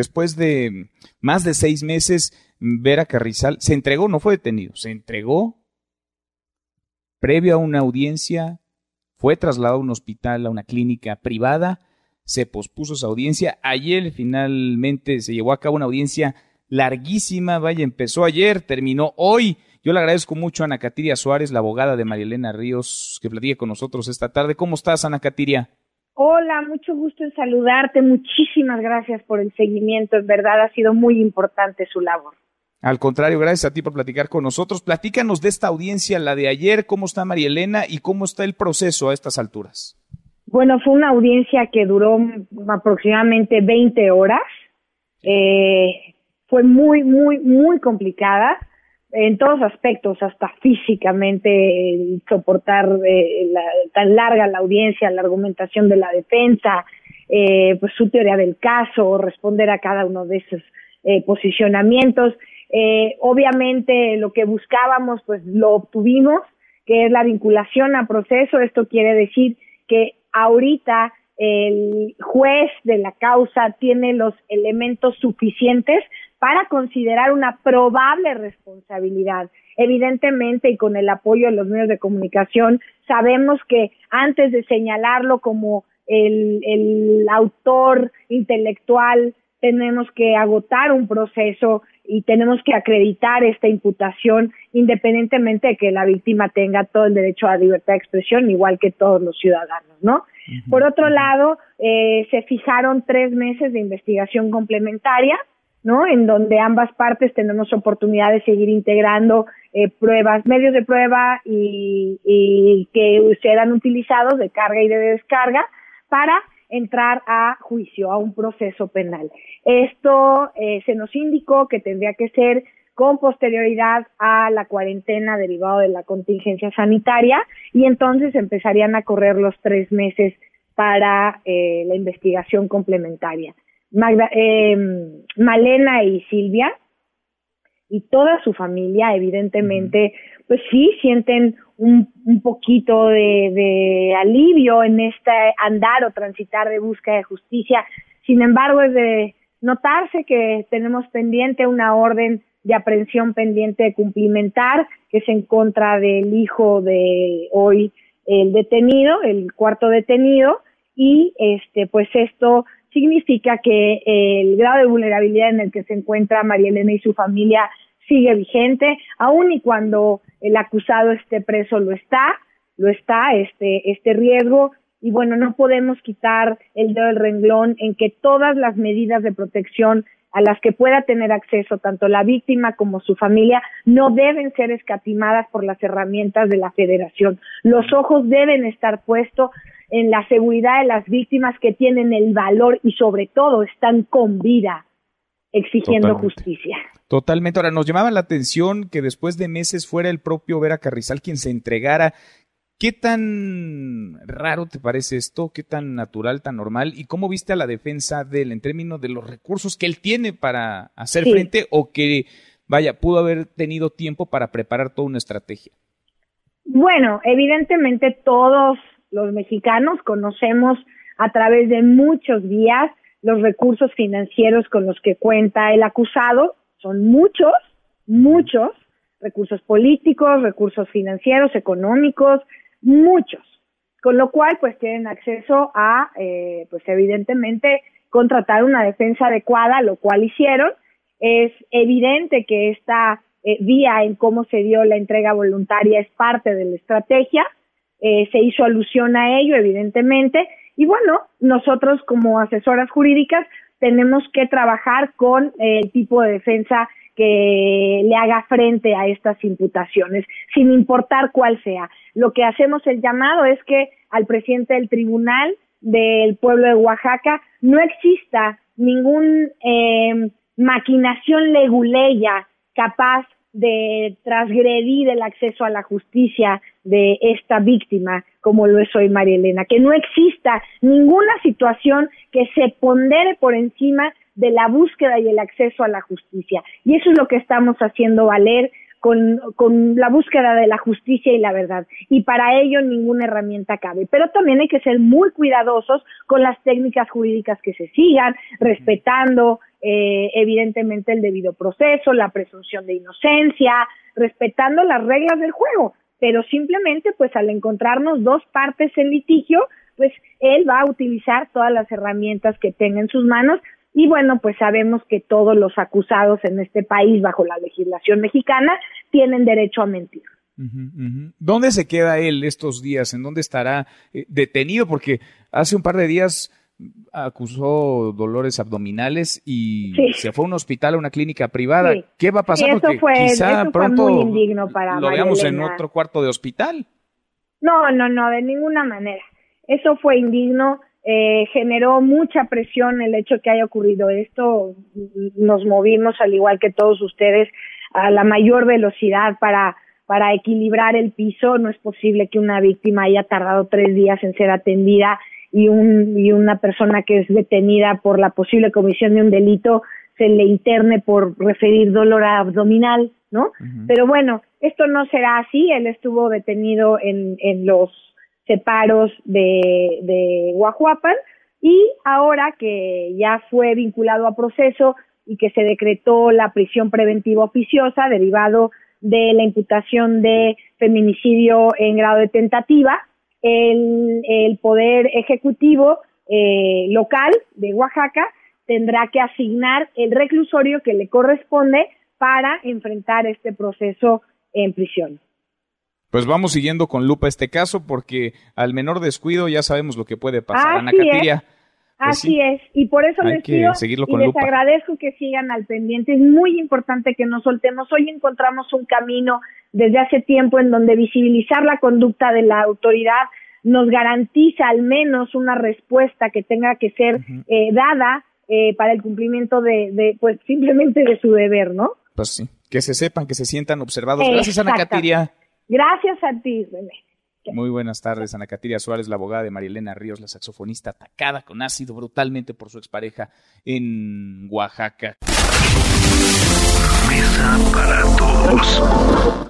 después de más de seis meses, Vera Carrizal se entregó, no fue detenido, se entregó previo a una audiencia, fue trasladado a un hospital, a una clínica privada, se pospuso esa audiencia. Ayer finalmente se llevó a cabo una audiencia larguísima, vaya, empezó ayer, terminó hoy. Yo le agradezco mucho a Ana Catiria Suárez, la abogada de Marielena Ríos, que platique con nosotros esta tarde. ¿Cómo estás, Ana Catiria? Hola, mucho gusto en saludarte. Muchísimas gracias por el seguimiento. En verdad ha sido muy importante su labor. Al contrario, gracias a ti por platicar con nosotros. Platícanos de esta audiencia, la de ayer, cómo está Marielena y cómo está el proceso a estas alturas. Bueno, fue una audiencia que duró aproximadamente 20 horas. Eh, fue muy, muy, muy complicada en todos aspectos, hasta físicamente, soportar eh, tan larga la audiencia, la argumentación de la defensa, eh, pues su teoría del caso, responder a cada uno de esos eh, posicionamientos. Eh, obviamente lo que buscábamos, pues lo obtuvimos, que es la vinculación a proceso. Esto quiere decir que ahorita el juez de la causa tiene los elementos suficientes para considerar una probable responsabilidad. Evidentemente, y con el apoyo de los medios de comunicación, sabemos que antes de señalarlo como el, el autor intelectual, tenemos que agotar un proceso y tenemos que acreditar esta imputación independientemente de que la víctima tenga todo el derecho a libertad de expresión, igual que todos los ciudadanos, ¿no? Por otro lado, eh, se fijaron tres meses de investigación complementaria ¿no? En donde ambas partes tenemos oportunidad de seguir integrando eh, pruebas, medios de prueba y, y que serán utilizados de carga y de descarga para entrar a juicio, a un proceso penal. Esto eh, se nos indicó que tendría que ser con posterioridad a la cuarentena derivado de la contingencia sanitaria y entonces empezarían a correr los tres meses para eh, la investigación complementaria. Magda, eh, Malena y Silvia y toda su familia, evidentemente, pues sí sienten un, un poquito de, de, alivio en este andar o transitar de búsqueda de justicia. Sin embargo, es de notarse que tenemos pendiente una orden de aprehensión pendiente de cumplimentar, que es en contra del hijo de hoy, el detenido, el cuarto detenido, y este, pues esto significa que el grado de vulnerabilidad en el que se encuentra María Elena y su familia sigue vigente, aun y cuando el acusado esté preso lo está, lo está, este, este riesgo, y bueno, no podemos quitar el dedo del renglón en que todas las medidas de protección a las que pueda tener acceso tanto la víctima como su familia no deben ser escatimadas por las herramientas de la federación. Los ojos deben estar puestos en la seguridad de las víctimas que tienen el valor y sobre todo están con vida exigiendo justicia. Totalmente. Ahora, nos llamaba la atención que después de meses fuera el propio Vera Carrizal quien se entregara. ¿Qué tan raro te parece esto? ¿Qué tan natural, tan normal? ¿Y cómo viste a la defensa de él en términos de los recursos que él tiene para hacer frente o que, vaya, pudo haber tenido tiempo para preparar toda una estrategia? Bueno, evidentemente todos los mexicanos conocemos a través de muchos días los recursos financieros con los que cuenta el acusado. Son muchos, muchos recursos políticos, recursos financieros, económicos, muchos. Con lo cual, pues tienen acceso a, eh, pues evidentemente, contratar una defensa adecuada, lo cual hicieron. Es evidente que esta eh, vía en cómo se dio la entrega voluntaria es parte de la estrategia eh, se hizo alusión a ello, evidentemente, y bueno, nosotros como asesoras jurídicas tenemos que trabajar con el tipo de defensa que le haga frente a estas imputaciones, sin importar cuál sea. Lo que hacemos el llamado es que al presidente del tribunal del pueblo de Oaxaca no exista ningún eh, maquinación leguleya capaz de transgredir el acceso a la justicia de esta víctima, como lo es hoy María Elena, que no exista ninguna situación que se pondere por encima de la búsqueda y el acceso a la justicia. Y eso es lo que estamos haciendo valer con, con la búsqueda de la justicia y la verdad. Y para ello ninguna herramienta cabe. Pero también hay que ser muy cuidadosos con las técnicas jurídicas que se sigan, respetando eh, evidentemente el debido proceso, la presunción de inocencia, respetando las reglas del juego. Pero simplemente, pues al encontrarnos dos partes en litigio, pues él va a utilizar todas las herramientas que tenga en sus manos y bueno, pues sabemos que todos los acusados en este país bajo la legislación mexicana tienen derecho a mentir. ¿Dónde se queda él estos días? ¿En dónde estará eh, detenido? Porque hace un par de días acusó dolores abdominales y se fue a un hospital, a una clínica privada. ¿Qué va a pasar? Porque quizá pronto muy indigno para lo veamos en otro cuarto de hospital. No, no, no, de ninguna manera. Eso fue indigno eh, generó mucha presión el hecho que haya ocurrido esto. Nos movimos, al igual que todos ustedes, a la mayor velocidad para, para equilibrar el piso. No es posible que una víctima haya tardado tres días en ser atendida y, un, y una persona que es detenida por la posible comisión de un delito se le interne por referir dolor abdominal, ¿no? Pero bueno, esto no será así. Él estuvo detenido en, en los separos de, de Guajuapan y ahora que ya fue vinculado a proceso y que se decretó la prisión preventiva oficiosa derivado de la imputación de feminicidio en grado de tentativa, el, el Poder Ejecutivo eh, local de Oaxaca tendrá que asignar el reclusorio que le corresponde para enfrentar este proceso en prisión. Pues vamos siguiendo con lupa este caso porque al menor descuido ya sabemos lo que puede pasar. Ana Catiria. Pues Así es, y por eso les pido y les agradezco que sigan al pendiente. Es muy importante que nos soltemos. Hoy encontramos un camino desde hace tiempo en donde visibilizar la conducta de la autoridad nos garantiza al menos una respuesta que tenga que ser eh, dada eh, para el cumplimiento de, de, pues simplemente de su deber, ¿no? Pues sí, que se sepan, que se sientan observados. Gracias, Ana Catiria. Gracias a ti, Muy buenas tardes, Ana Catiria Suárez, la abogada de Marilena Ríos, la saxofonista atacada con ácido brutalmente por su expareja en Oaxaca. Mesa para todos.